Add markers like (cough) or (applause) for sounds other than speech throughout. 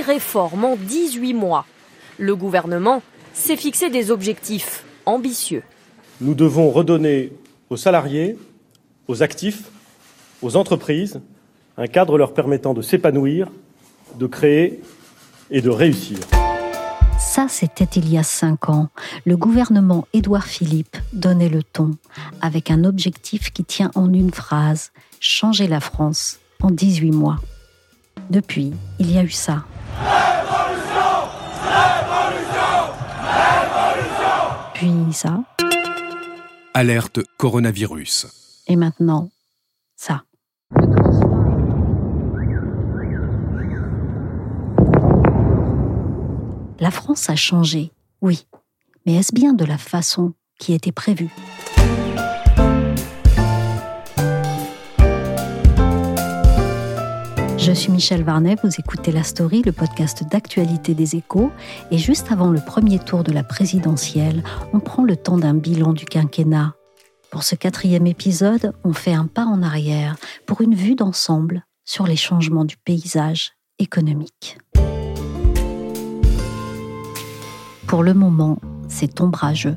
Six réformes en 18 mois. Le gouvernement s'est fixé des objectifs ambitieux. Nous devons redonner aux salariés, aux actifs, aux entreprises un cadre leur permettant de s'épanouir, de créer et de réussir. Ça, c'était il y a cinq ans. Le gouvernement Édouard Philippe donnait le ton, avec un objectif qui tient en une phrase changer la France en 18 mois. Depuis, il y a eu ça. Puis ça. Alerte coronavirus. Et maintenant, ça. La France a changé, oui, mais est-ce bien de la façon qui était prévue? Je suis Michel Varnet, vous écoutez La Story, le podcast d'actualité des échos. Et juste avant le premier tour de la présidentielle, on prend le temps d'un bilan du quinquennat. Pour ce quatrième épisode, on fait un pas en arrière pour une vue d'ensemble sur les changements du paysage économique. Pour le moment, c'est ombrageux.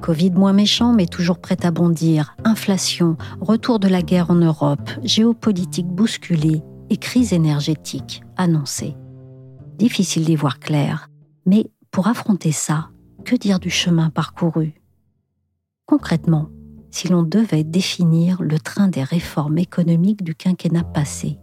Covid moins méchant mais toujours prêt à bondir, inflation, retour de la guerre en Europe, géopolitique bousculée et crise énergétique annoncée. Difficile d'y voir clair, mais pour affronter ça, que dire du chemin parcouru? Concrètement, si l'on devait définir le train des réformes économiques du quinquennat passé,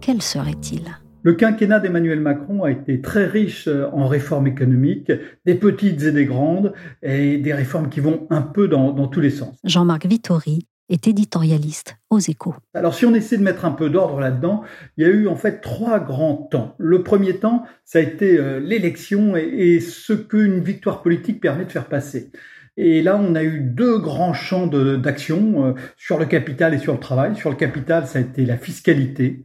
quel serait-il? Le quinquennat d'Emmanuel Macron a été très riche euh, en réformes économiques, des petites et des grandes, et des réformes qui vont un peu dans, tous les sens. Jean-Marc Vittori est éditorialiste aux échos. Alors si on essaie de mettre un peu d'ordre là-dedans, il y a eu en fait trois grands temps. Le premier temps, ça a été euh, l'élection et, et ce qu'une victoire politique permet de faire passer. Et là, on a eu deux grands champs d'action euh, sur le capital et sur le travail. Sur le capital, ça a été la fiscalité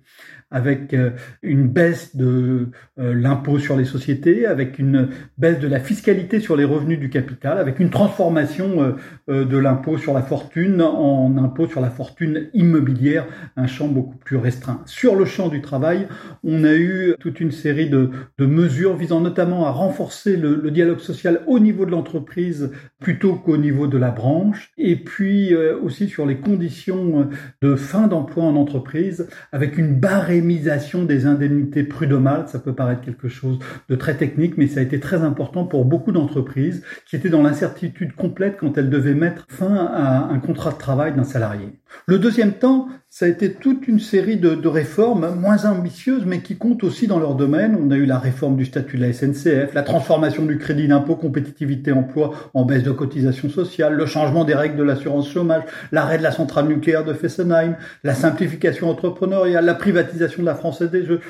avec euh, une baisse de euh, l'impôt sur les sociétés, avec une baisse de la fiscalité sur les revenus du capital, avec une transformation euh, de l'impôt sur la fortune en impôt sur la fortune immobilière, un champ beaucoup plus restreint. Sur le champ du travail, on a eu toute une série de, mesures visant notamment à renforcer le, le, dialogue social au niveau de l'entreprise plutôt qu'au niveau de la branche, et puis aussi sur les conditions de fin d'emploi en entreprise, avec une des indemnités prud'homales. Ça peut paraître quelque chose de très technique, mais ça a été très important pour beaucoup d'entreprises qui étaient dans l'incertitude complète quand elles devaient mettre fin à un contrat de travail d'un salarié. Le deuxième temps, ça a été toute une série de, réformes moins ambitieuses, mais qui comptent aussi dans leur domaine. On a eu la réforme du statut de la SNCF, la transformation du crédit d'impôt compétitivité emploi en baisse de cotisation sociale, le changement des règles de l'assurance chômage, l'arrêt de la centrale nucléaire de Fessenheim, la simplification entrepreneuriale, la privatisation de la Française des Jeux,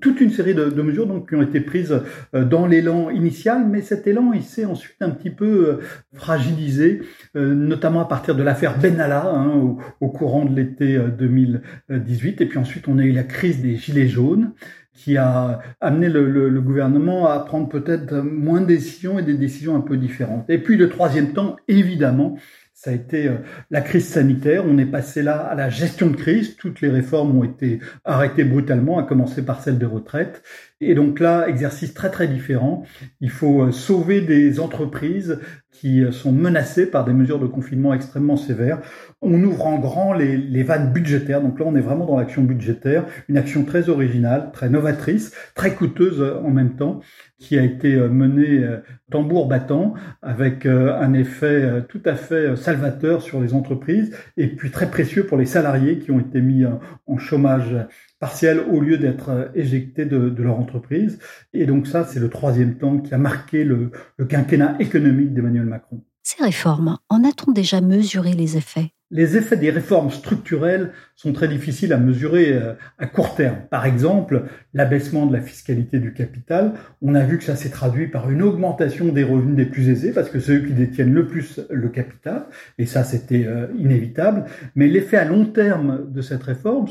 toute une série de, mesures donc qui ont été prises euh, dans l'élan initial, mais cet élan il s'est ensuite un petit peu euh, fragilisé, euh, notamment à partir de l'affaire Benalla hein, au, courant de l'été 2018, et puis ensuite on a eu la crise des gilets jaunes qui a amené le, le gouvernement à prendre peut-être moins de décisions et des décisions un peu différentes. Et puis le troisième temps, évidemment, ça a été euh, la crise sanitaire. On est passé là à la gestion de crise. Toutes les réformes ont été arrêtées brutalement, à commencer par celle des retraites. Et donc là, exercice très très différent. Il faut euh, sauver des entreprises qui euh, sont menacées par des mesures de confinement extrêmement sévères. On ouvre en grand les, les vannes budgétaires. Donc là, on est vraiment dans l'action budgétaire, une action très originale, très novatrice, très coûteuse en même temps, qui a été menée tambour battant, avec un effet tout à fait salvateur sur les entreprises, et puis très précieux pour les salariés qui ont été mis en chômage partiel au lieu d'être euh, éjectés de, leur entreprise. Et donc ça, c'est le troisième temps qui a marqué le, le quinquennat économique d'Emmanuel Macron. Ces réformes, en a-t-on déjà mesuré les effets? Les effets des réformes structurelles sont très difficiles à mesurer euh, à court terme. Par exemple, l'abaissement de la fiscalité du capital, on a vu que ça s'est traduit par une augmentation des revenus des plus aisés, parce que c'est eux qui détiennent le plus le capital, et ça c'était euh, inévitable. Mais l'effet à long terme de cette réforme,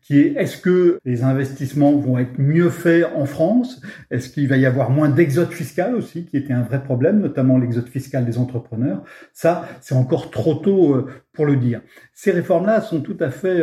qui est est-ce que les investissements vont être mieux faits en France? Est-ce qu'il va y avoir moins d'exode fiscal aussi, qui était un vrai problème, notamment l'exode fiscal des entrepreneurs? Ça, c'est encore trop tôt euh, pour le dire. Ces réformes-là sont tout à fait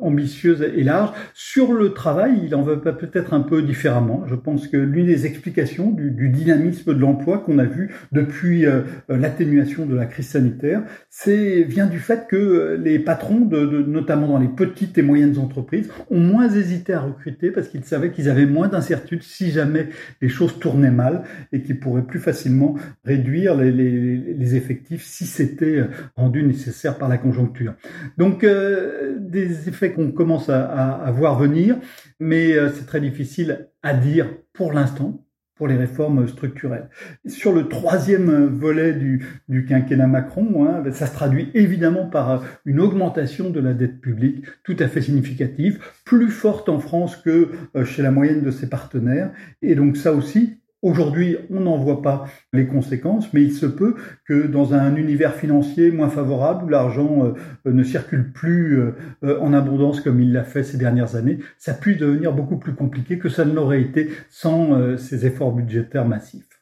euh, ambitieuses et larges. Sur le travail, il en va peut-être un peu différemment. Je pense que l'une des explications du, dynamisme de l'emploi qu'on a vu depuis euh, l'atténuation de la crise sanitaire, c'est vient du fait que les patrons, notamment dans les petites et moyennes entreprises, ont moins hésité à recruter parce qu'ils savaient qu'ils avaient moins d'incertitudes si jamais les choses tournaient mal et qu'ils pourraient plus facilement réduire les, effectifs si c'était euh, rendu nécessaire par la conjoncture. Donc euh, des effets qu'on commence à, voir venir, mais euh, c'est très difficile à dire pour l'instant pour les réformes structurelles. Sur le troisième volet du, quinquennat Macron, hein, ben, ça se traduit évidemment par une augmentation de la dette publique tout à fait significative, plus forte en France que euh, chez la moyenne de ses partenaires. Et donc ça aussi, Aujourd'hui, on n'en voit pas les conséquences, mais il se peut que dans un univers financier moins favorable, où l'argent euh, ne circule plus euh, en abondance comme il l'a fait ces dernières années, ça puisse devenir beaucoup plus compliqué que ça ne l'aurait été sans euh, ces efforts budgétaires massifs.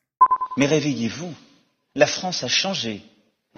Mais réveillez-vous, la France a changé.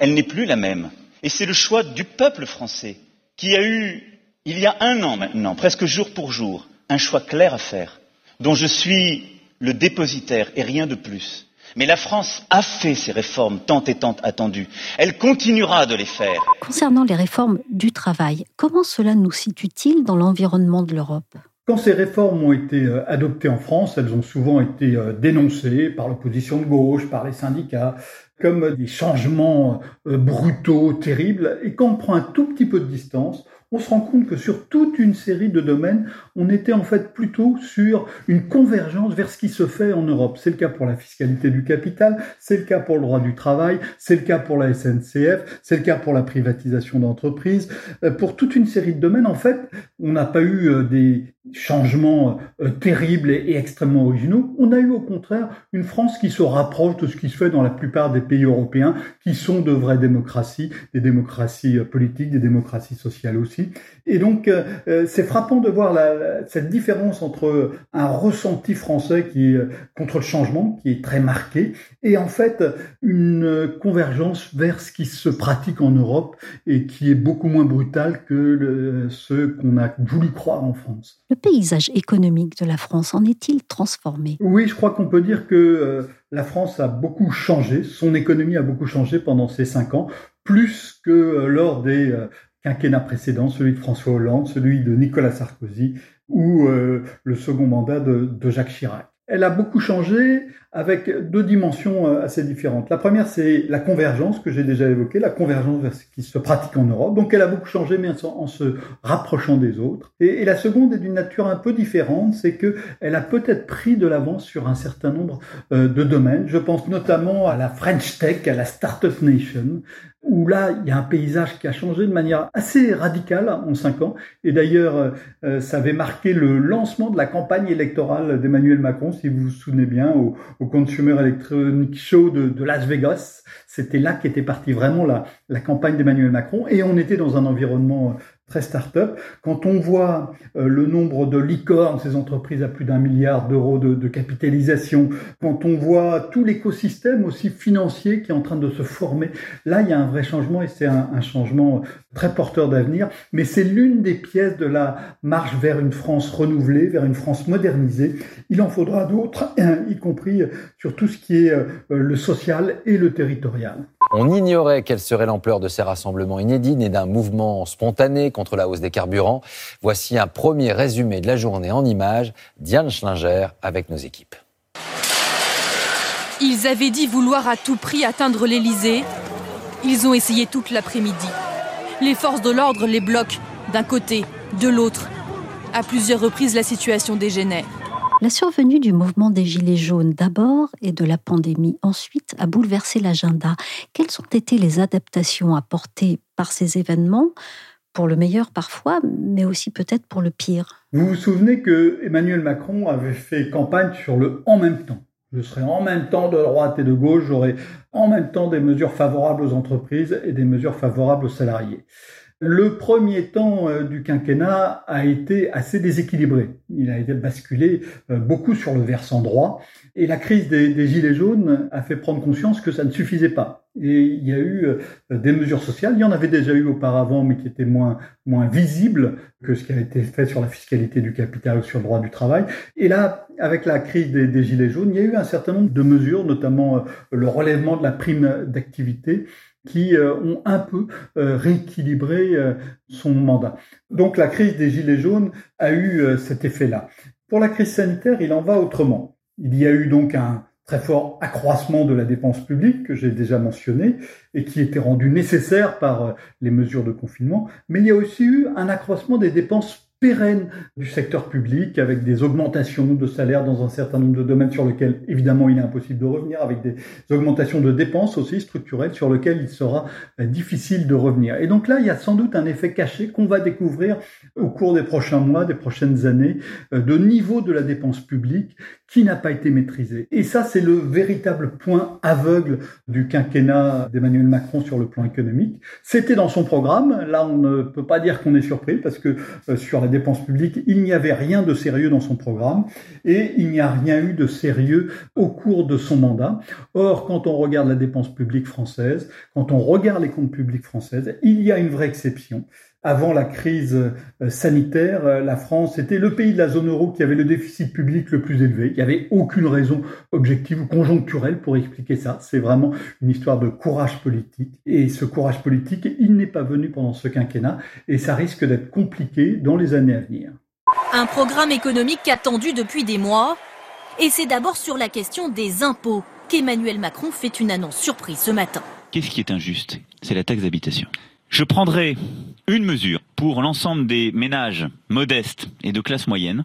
Elle n'est plus la même. Et c'est le choix du peuple français qui a eu, il y a un an maintenant, presque jour pour jour, un choix clair à faire, dont je suis le dépositaire et rien de plus. Mais la France a fait ces réformes tant et tant attendues. Elle continuera de les faire. Concernant les réformes du travail, comment cela nous situe-t-il dans l'environnement de l'Europe? Quand ces réformes ont été euh, adoptées en France, elles ont souvent été euh, dénoncées par l'opposition de gauche, par les syndicats, comme des changements euh, brutaux, terribles. Et quand on prend un tout petit peu de distance, on se rend compte que sur toute une série de domaines, on était en fait plutôt sur une convergence vers ce qui se fait en Europe. C'est le cas pour la fiscalité du capital, c'est le cas pour le droit du travail, c'est le cas pour la SNCF, c'est le cas pour la privatisation d'entreprises. Euh, pour toute une série de domaines, en fait, on n'a pas eu euh, des changements euh, terribles et extrêmement originaux. On a eu au contraire une France qui se rapproche de ce qui se fait dans la plupart des pays européens, qui sont de vraies démocraties, des démocraties politiques, des démocraties sociales aussi. Et donc, euh, euh, c'est frappant de voir cette différence entre un ressenti français qui est euh, contre le changement, qui est très marqué, et en fait une convergence vers ce qui se pratique en Europe et qui est beaucoup moins brutal que ce qu'on a voulu croire en France. Le paysage économique de la France en est-il transformé? Oui, je crois qu'on peut dire que la France a beaucoup changé, son économie a beaucoup changé pendant ces cinq ans, plus que lors des quinquennat précédent, celui de François Hollande, celui de Nicolas Sarkozy ou euh, le second mandat de, de Jacques Chirac. Elle a beaucoup changé avec deux dimensions euh, assez différentes. La première, c'est la convergence que j'ai déjà évoquée, la convergence vers ce qui se pratique en Europe. Donc elle a beaucoup changé, mais en se rapprochant des autres. Et, la seconde est d'une nature un peu différente, c'est que elle a peut-être pris de l'avance sur un certain nombre euh, de domaines. Je pense notamment à la French Tech, à la Startup Nation, où là, il y a un paysage qui a changé de manière assez radicale en cinq ans. Et d'ailleurs, euh, ça avait marqué le lancement de la campagne électorale d'Emmanuel Macron, si vous vous souvenez bien, au, au Consumer Electronic Show de, Las Vegas. C'était là qu'était partie vraiment la, la campagne d'Emmanuel Macron. Et on était dans un environnement très start-up. Quand on voit euh, le nombre de licornes, ces entreprises à plus d'un milliard d'euros de, capitalisation, quand on voit tout l'écosystème aussi financier qui est en train de se former, là, il y a un vrai changement et c'est un, changement très porteur d'avenir. Mais c'est l'une des pièces de la marche vers une France renouvelée, vers une France modernisée. Il en faudra d'autres, (clears throat) y compris sur tout ce qui est euh, le social et le territorial. On ignorait quelle serait l'ampleur de ces rassemblements inédits, nés d'un mouvement spontané contre la hausse des carburants. Voici un premier résumé de la journée en images. Diane Schlinger avec nos équipes. Ils avaient dit vouloir à tout prix atteindre l'Elysée. Ils ont essayé toute l'après-midi. Les forces de l'ordre les bloquent d'un côté, de l'autre. À plusieurs reprises, la situation dégénère. La survenue du mouvement des Gilets jaunes d'abord et de la pandémie ensuite a bouleversé l'agenda. Quelles ont été les adaptations apportées par ces événements? Pour le meilleur parfois, mais aussi peut-être pour le pire. Vous vous souvenez que Emmanuel Macron avait fait campagne sur le en même temps? Je serai en même temps de droite et de gauche, j'aurai en même temps des mesures favorables aux entreprises et des mesures favorables aux salariés. Le premier temps euh, du quinquennat a été assez déséquilibré. Il a été basculé euh, beaucoup sur le versant droit. Et la crise des, Gilets jaunes a fait prendre conscience que ça ne suffisait pas. Et il y a eu euh, des mesures sociales. Il y en avait déjà eu auparavant, mais qui étaient moins, moins visibles que ce qui a été fait sur la fiscalité du capital ou sur le droit du travail. Et là, avec la crise des, des Gilets jaunes, il y a eu un certain nombre de mesures, notamment le relèvement de la prime d'activité, qui euh, ont un peu euh, rééquilibré euh, son mandat. Donc la crise des Gilets jaunes a eu cet effet-là. Pour la crise sanitaire, il en va autrement. Il y a eu donc un très fort accroissement de la dépense publique que j'ai déjà mentionné et qui était rendu nécessaire par les mesures de confinement, mais il y a aussi eu un accroissement des dépenses pérenne du secteur public avec des augmentations de salaires dans un certain nombre de domaines sur lesquels évidemment il est impossible de revenir, avec des augmentations de dépenses aussi structurelles sur lesquelles il sera euh, difficile de revenir. Et donc là, il y a sans doute un effet caché qu'on va découvrir au cours des prochains mois, des prochaines années, euh, de niveau de la dépense publique qui n'a pas été maîtrisé. Et ça, c'est le véritable point aveugle du quinquennat d'Emmanuel Macron sur le plan économique. C'était dans son programme. Là, on ne peut pas dire qu'on est surpris parce que euh, sur la dépense publique, il n'y avait rien de sérieux dans son programme et il n'y a rien eu de sérieux au cours de son mandat. Or, quand on regarde la dépense publique française, quand on regarde les comptes publics françaises, il y a une vraie exception avant la crise euh, sanitaire, euh, la France était le pays de la zone euro qui avait le déficit public le plus élevé. Il n'y avait aucune raison objective ou conjoncturelle pour expliquer ça. C'est vraiment une histoire de courage politique. Et ce courage politique, il n'est pas venu pendant ce quinquennat et ça risque d'être compliqué dans les années à venir. Un programme économique attendu depuis des mois. Et c'est d'abord sur la question des impôts qu'Emmanuel Macron fait une annonce surprise ce matin. Qu'est-ce qui est injuste? C'est la taxe d'habitation. Je prendrai une mesure pour l'ensemble des ménages modestes et de classe moyenne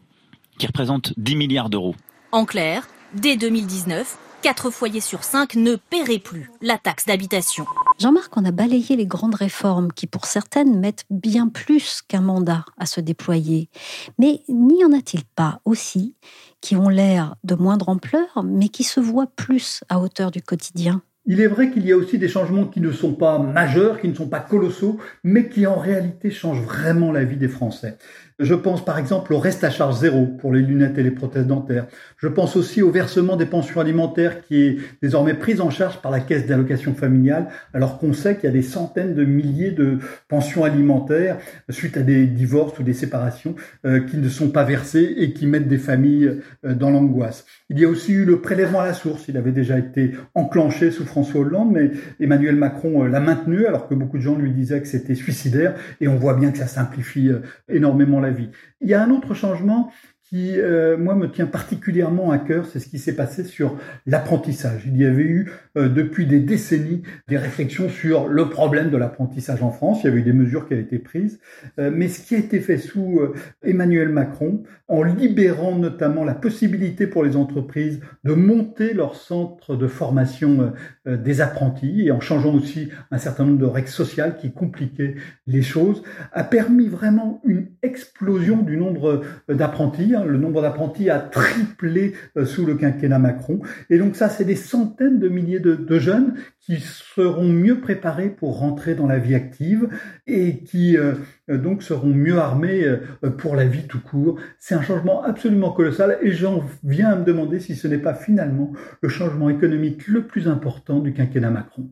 qui représentent 10 milliards d'euros. En clair, dès 2019, 4 foyers sur 5 ne paieraient plus la taxe d'habitation. Jean-Marc, on a balayé les grandes réformes qui, pour certaines, mettent bien plus qu'un mandat à se déployer. Mais n'y en a-t-il pas aussi qui ont l'air de moindre ampleur, mais qui se voient plus à hauteur du quotidien? Il est vrai qu'il y a aussi des changements qui ne sont pas majeurs, qui ne sont pas colossaux, mais qui en réalité changent vraiment la vie des Français. Je pense par exemple au reste à charge zéro pour les lunettes et les prothèses dentaires. Je pense aussi au versement des pensions alimentaires qui est désormais prise en charge par la caisse d'allocation familiale, alors qu'on sait qu'il y a des centaines de milliers de pensions alimentaires suite à des divorces ou des séparations euh, qui ne sont pas versées et qui mettent des familles euh, dans l'angoisse. Il y a aussi eu le prélèvement à la source. Il avait déjà été enclenché sous François Hollande, mais Emmanuel Macron euh, l'a maintenu alors que beaucoup de gens lui disaient que c'était suicidaire et on voit bien que ça simplifie énormément la vie. Il y a un autre changement qui, euh, moi, me tient particulièrement à cœur, c'est ce qui s'est passé sur l'apprentissage. Il y avait eu, euh, depuis des décennies, des réflexions sur le problème de l'apprentissage en France. Il y avait eu des mesures qui avaient été prises. Euh, mais ce qui a été fait sous Emmanuel Macron, en libérant notamment la possibilité pour les entreprises de monter leur centre de formation des apprentis et en changeant aussi un certain nombre de règles sociales qui compliquaient les choses, a permis vraiment une explosion du nombre d'apprentis le nombre d'apprentis a triplé euh, sous le quinquennat Macron. Et donc ça, c'est des centaines de milliers de, jeunes qui seront mieux préparés pour rentrer dans la vie active et qui euh, donc seront mieux armés euh, pour la vie tout court. C'est un changement absolument colossal et j'en viens à me demander si ce n'est pas finalement le changement économique le plus important du quinquennat Macron.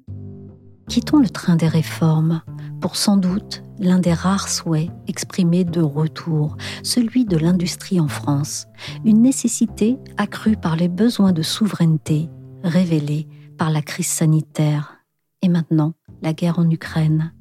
Quittons le train des réformes pour sans doute l'un des rares souhaits exprimés de retour, celui de l'industrie en France, une nécessité accrue par les besoins de souveraineté révélés par la crise sanitaire et maintenant la guerre en Ukraine.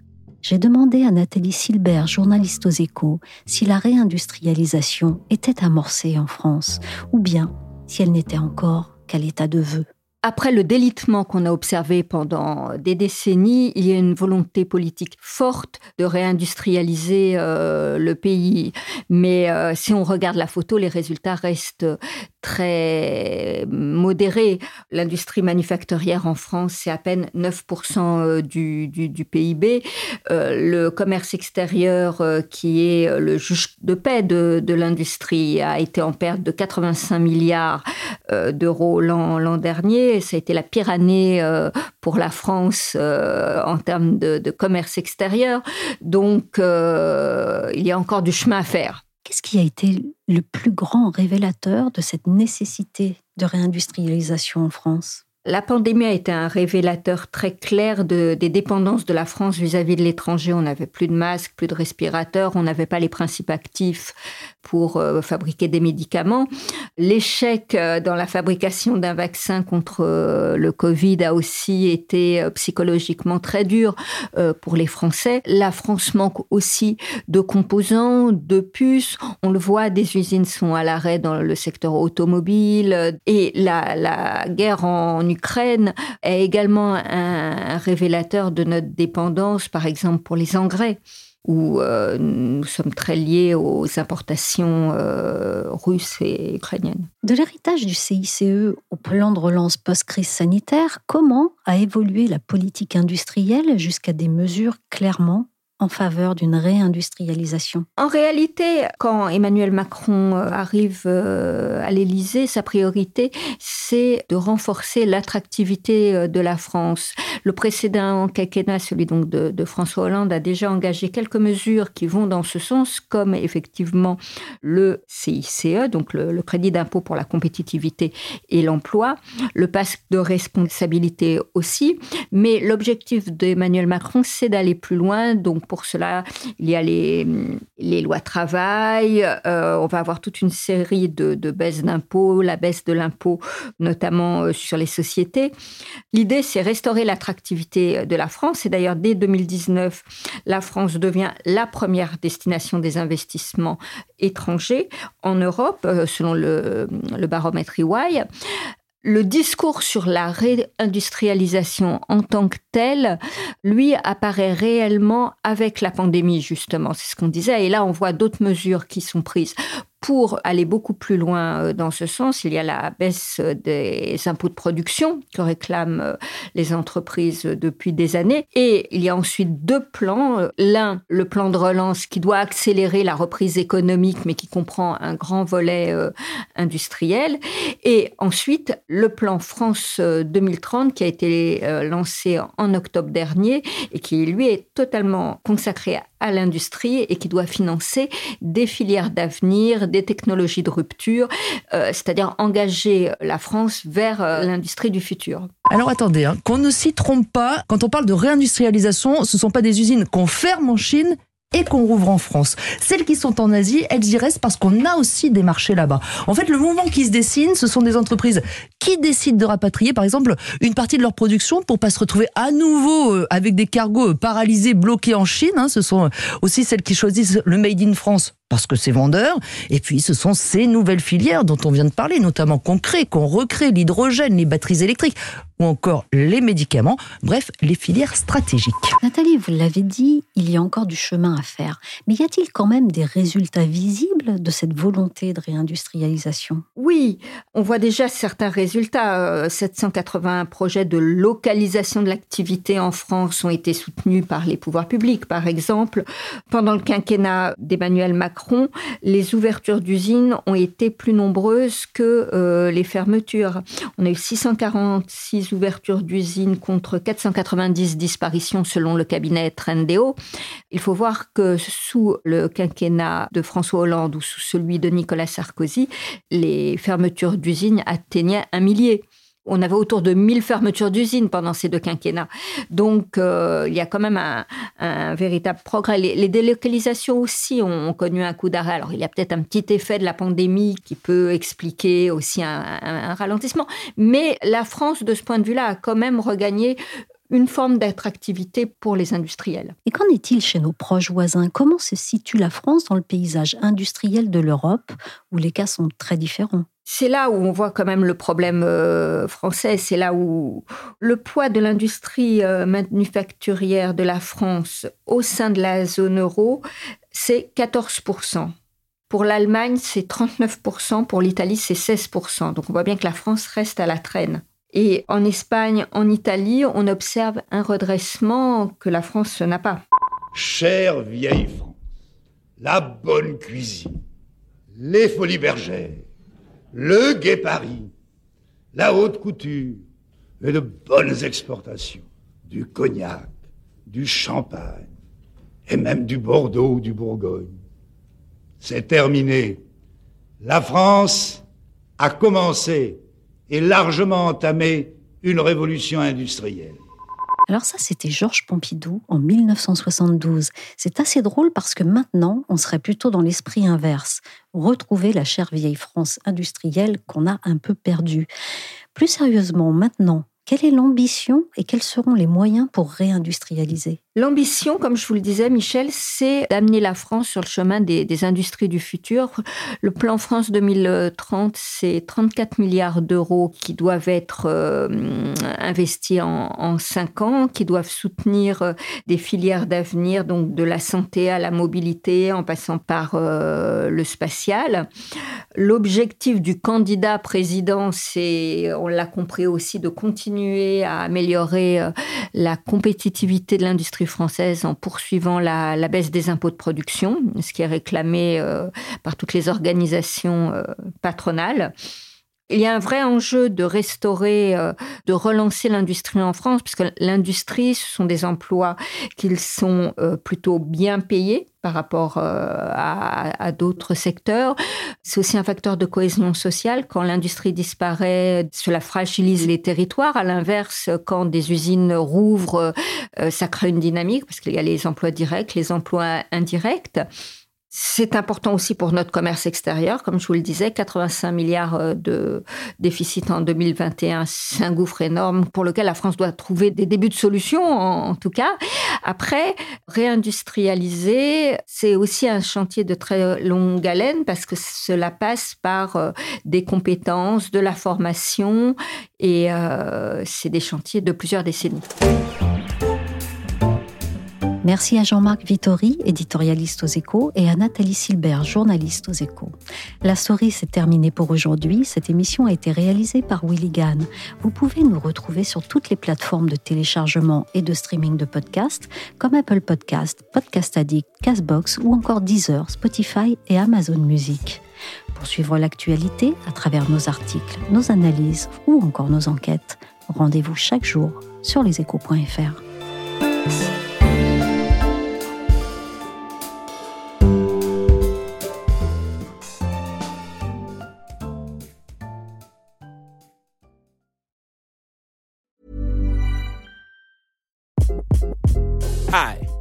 J'ai demandé à Nathalie Silbert, journaliste aux échos, si la réindustrialisation était amorcée en France ou bien si elle n'était encore qu'à l'état de vœu. Après le délitement qu'on a observé pendant des décennies, il y a une volonté politique forte de réindustrialiser euh, le pays. Mais euh, si on regarde la photo, les résultats restent très modérés. L'industrie manufacturière en France, c'est à peine 9% euh, du, PIB. le commerce extérieur, qui est le juge de paix de l'industrie, a été en perte de 85 milliards d'euros l'an dernier. Ça a été la pire année pour la France en termes de, de commerce extérieur. Donc, euh, il y a encore du chemin à faire. Qu'est-ce qui a été le plus grand révélateur de cette nécessité de réindustrialisation en France? La pandémie a été un révélateur très clair de, des dépendances de la France vis-à-vis de l'étranger. On n'avait plus de masques, plus de respirateurs, on n'avait pas les principes actifs pour euh, fabriquer des médicaments. L'échec euh, dans la fabrication d'un vaccin contre euh, le Covid a aussi été psychologiquement très dur pour les Français. La France manque aussi de composants, de puces. On le voit, des usines sont à l'arrêt dans le secteur automobile et la, la guerre en Ukraine est également un, révélateur de notre dépendance, par exemple pour les engrais où euh, nous sommes très liés aux importations euh, russes et ukrainiennes. De l'héritage du CICE au plan de relance post-crise sanitaire, comment a évolué la politique industrielle jusqu'à des mesures clairement en faveur d'une réindustrialisation En réalité, quand Emmanuel Macron euh, arrive euh, à l'Élysée, sa priorité, c'est de renforcer l'attractivité euh, de la France. Le précédent quinquennat, celui donc de, François Hollande, a déjà engagé quelques mesures qui vont dans ce sens, comme effectivement le CICE, donc le, crédit d'impôt pour la compétitivité et l'emploi, le passe de responsabilité aussi. Mais l'objectif d'Emmanuel Macron, c'est d'aller plus loin, donc pour cela, il y a les, lois travail, euh, on va avoir toute une série de, baisses d'impôts, la baisse de l'impôt notamment euh, sur les sociétés. L'idée, c'est restaurer l'attractivité de la France. Et d'ailleurs, dès 2019, la France devient la première destination des investissements étrangers en Europe, euh, selon le, le baromètre EY le discours sur la réindustrialisation en tant que tel, lui, apparaît réellement avec la pandémie, justement. C'est ce qu'on disait. Et là, on voit d'autres mesures qui sont prises pour aller beaucoup plus loin euh, dans ce sens, il y a la baisse des impôts de production que réclament euh, les entreprises depuis des années. Et il y a ensuite deux plans. L'un, le plan de relance qui doit accélérer la reprise économique, mais qui comprend un grand volet euh, industriel. Et ensuite, le plan France 2030 qui a été lancé en octobre dernier et qui, lui, est totalement consacré à l'industrie et qui doit financer des filières d'avenir, des technologies de rupture, euh, c'est-à-dire engager la France vers euh, l'industrie du futur. Alors attendez, hein, qu'on ne s'y trompe pas, quand on parle de réindustrialisation, ce ne sont pas des usines qu'on ferme en Chine, et qu'on rouvre en France. Celles qui sont en Asie, elles y restent parce qu'on a aussi des marchés là-bas. En fait, le mouvement qui se dessine, ce sont des entreprises qui décident de rapatrier, par exemple, une partie de leur production pour pas se retrouver à nouveau euh, avec des cargos paralysés, bloqués en Chine. Hein. Ce sont aussi celles qui choisissent le Made in France parce que c'est vendeur. Et puis, ce sont ces nouvelles filières dont on vient de parler, notamment qu'on crée, qu'on recrée, l'hydrogène, les batteries électriques ou encore les médicaments, bref, les filières stratégiques. Nathalie, vous l'avez dit, il y a encore du chemin à faire. Mais y a-t-il quand même des résultats visibles de cette volonté de réindustrialisation? Oui, on voit déjà certains résultats. 780 euh, projets de localisation de l'activité en France ont été soutenus par les pouvoirs publics. Par exemple, pendant le quinquennat d'Emmanuel Macron, les ouvertures d'usines ont été plus nombreuses que euh, les fermetures. On a eu 646 ouvertures d'usines contre 490 disparitions selon le cabinet Trendéo. Il faut voir que sous le quinquennat de François Hollande ou sous celui de Nicolas Sarkozy, les fermetures d'usines atteignaient un millier on avait autour de 1000 fermetures d'usines pendant ces deux quinquennats. Donc, euh, il y a quand même un, véritable progrès. Les, délocalisations aussi ont, connu un coup d'arrêt. Alors, il y a peut-être un petit effet de la pandémie qui peut expliquer aussi un, ralentissement. Mais la France, de ce point de vue-là, a quand même regagné une forme d'attractivité pour les industriels. Et qu'en est-il chez nos proches voisins? Comment se situe la France dans le paysage industriel de l'Europe, où les cas sont très différents? C'est là où on voit quand même le problème euh, français, c'est là où le poids de l'industrie euh, manufacturière de la France au sein de la zone euro, c'est 14%. Pour l'Allemagne, c'est 39%, pour l'Italie, c'est 16%. Donc on voit bien que la France reste à la traîne. Et en Espagne, en Italie, on observe un redressement que la France n'a pas. Chère vieille France, la bonne cuisine, les folies bergères, le gai Paris, la haute couture et de bonnes exportations, du cognac, du champagne et même du Bordeaux ou du Bourgogne. C'est terminé. La France a commencé et largement entamé une révolution industrielle. Alors ça, c'était Georges Pompidou en 1972. C'est assez drôle parce que maintenant, on serait plutôt dans l'esprit inverse, retrouver la chère vieille France industrielle qu'on a un peu perdue. Plus sérieusement, maintenant, quelle est l'ambition et quels seront les moyens pour réindustrialiser? L'ambition, comme je vous le disais, Michel, c'est d'amener la France sur le chemin des, industries du futur. Le plan France 2030, c'est 34 milliards d'euros qui doivent être euh, investis en, cinq ans, qui doivent soutenir euh, des filières d'avenir, donc de la santé à la mobilité, en passant par euh, le spatial. L'objectif du candidat président, c'est, on l'a compris aussi, de continuer à améliorer la compétitivité de l'industrie française en poursuivant la, baisse des impôts de production, ce qui est réclamé euh, par toutes les organisations euh, patronales. Il y a un vrai enjeu de restaurer, euh, de relancer l'industrie en France, puisque l'industrie, ce sont des emplois qui sont euh, plutôt bien payés par rapport euh, à, d'autres secteurs. C'est aussi un facteur de cohésion sociale. Quand l'industrie disparaît, cela fragilise les territoires. À l'inverse, quand des usines rouvrent, ça crée une dynamique, parce qu'il y a les emplois directs, les emplois indirects. C'est important aussi pour notre commerce extérieur. Comme je vous le disais, 85 milliards euh, de déficit en 2021, c'est un gouffre énorme pour lequel la France doit trouver des débuts de solutions, en, tout cas. Après, réindustrialiser, c'est aussi un chantier de très longue haleine parce que cela passe par euh, des compétences, de la formation et euh, c'est des chantiers de plusieurs décennies. Merci à Jean-Marc Vittori, éditorialiste aux échos, et à Nathalie Silbert, journaliste aux échos. La story s'est terminée pour aujourd'hui. Cette émission a été réalisée par Willy Gann. Vous pouvez nous retrouver sur toutes les plateformes de téléchargement et de streaming de podcasts, comme Apple Podcast, Podcast Addict, Castbox ou encore Deezer, Spotify et Amazon Music. Pour suivre l'actualité à travers nos articles, nos analyses ou encore nos enquêtes, rendez-vous chaque jour sur leséchos.fr.